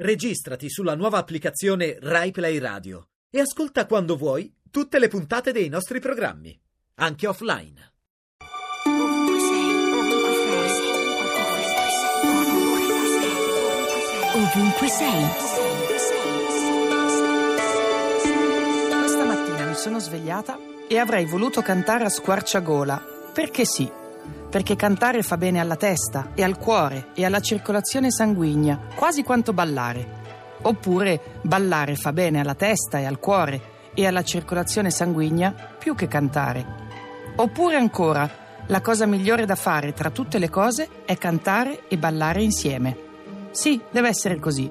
Registrati sulla nuova applicazione RaiPlay Radio e ascolta quando vuoi tutte le puntate dei nostri programmi, anche offline. Ovunque sei. Questa mattina mi sono svegliata e avrei voluto cantare a squarciagola, perché sì, perché cantare fa bene alla testa e al cuore e alla circolazione sanguigna, quasi quanto ballare. Oppure ballare fa bene alla testa e al cuore e alla circolazione sanguigna più che cantare. Oppure ancora, la cosa migliore da fare tra tutte le cose è cantare e ballare insieme. Sì, deve essere così.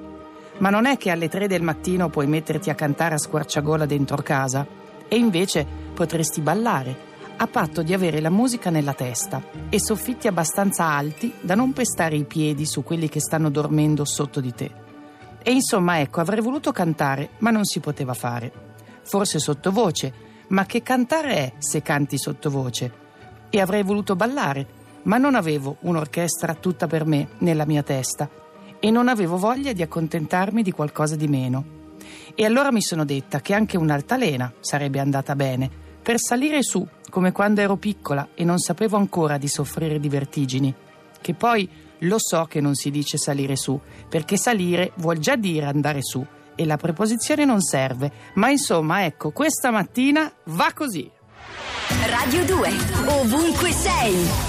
Ma non è che alle tre del mattino puoi metterti a cantare a squarciagola dentro casa e invece potresti ballare a patto di avere la musica nella testa e soffitti abbastanza alti da non pestare i piedi su quelli che stanno dormendo sotto di te. E insomma, ecco, avrei voluto cantare, ma non si poteva fare. Forse sottovoce, ma che cantare è se canti sottovoce? E avrei voluto ballare, ma non avevo un'orchestra tutta per me nella mia testa e non avevo voglia di accontentarmi di qualcosa di meno. E allora mi sono detta che anche un'altalena sarebbe andata bene, per salire su, come quando ero piccola e non sapevo ancora di soffrire di vertigini. Che poi lo so che non si dice salire su, perché salire vuol già dire andare su e la preposizione non serve. Ma insomma, ecco, questa mattina va così. Radio 2. Ovunque sei.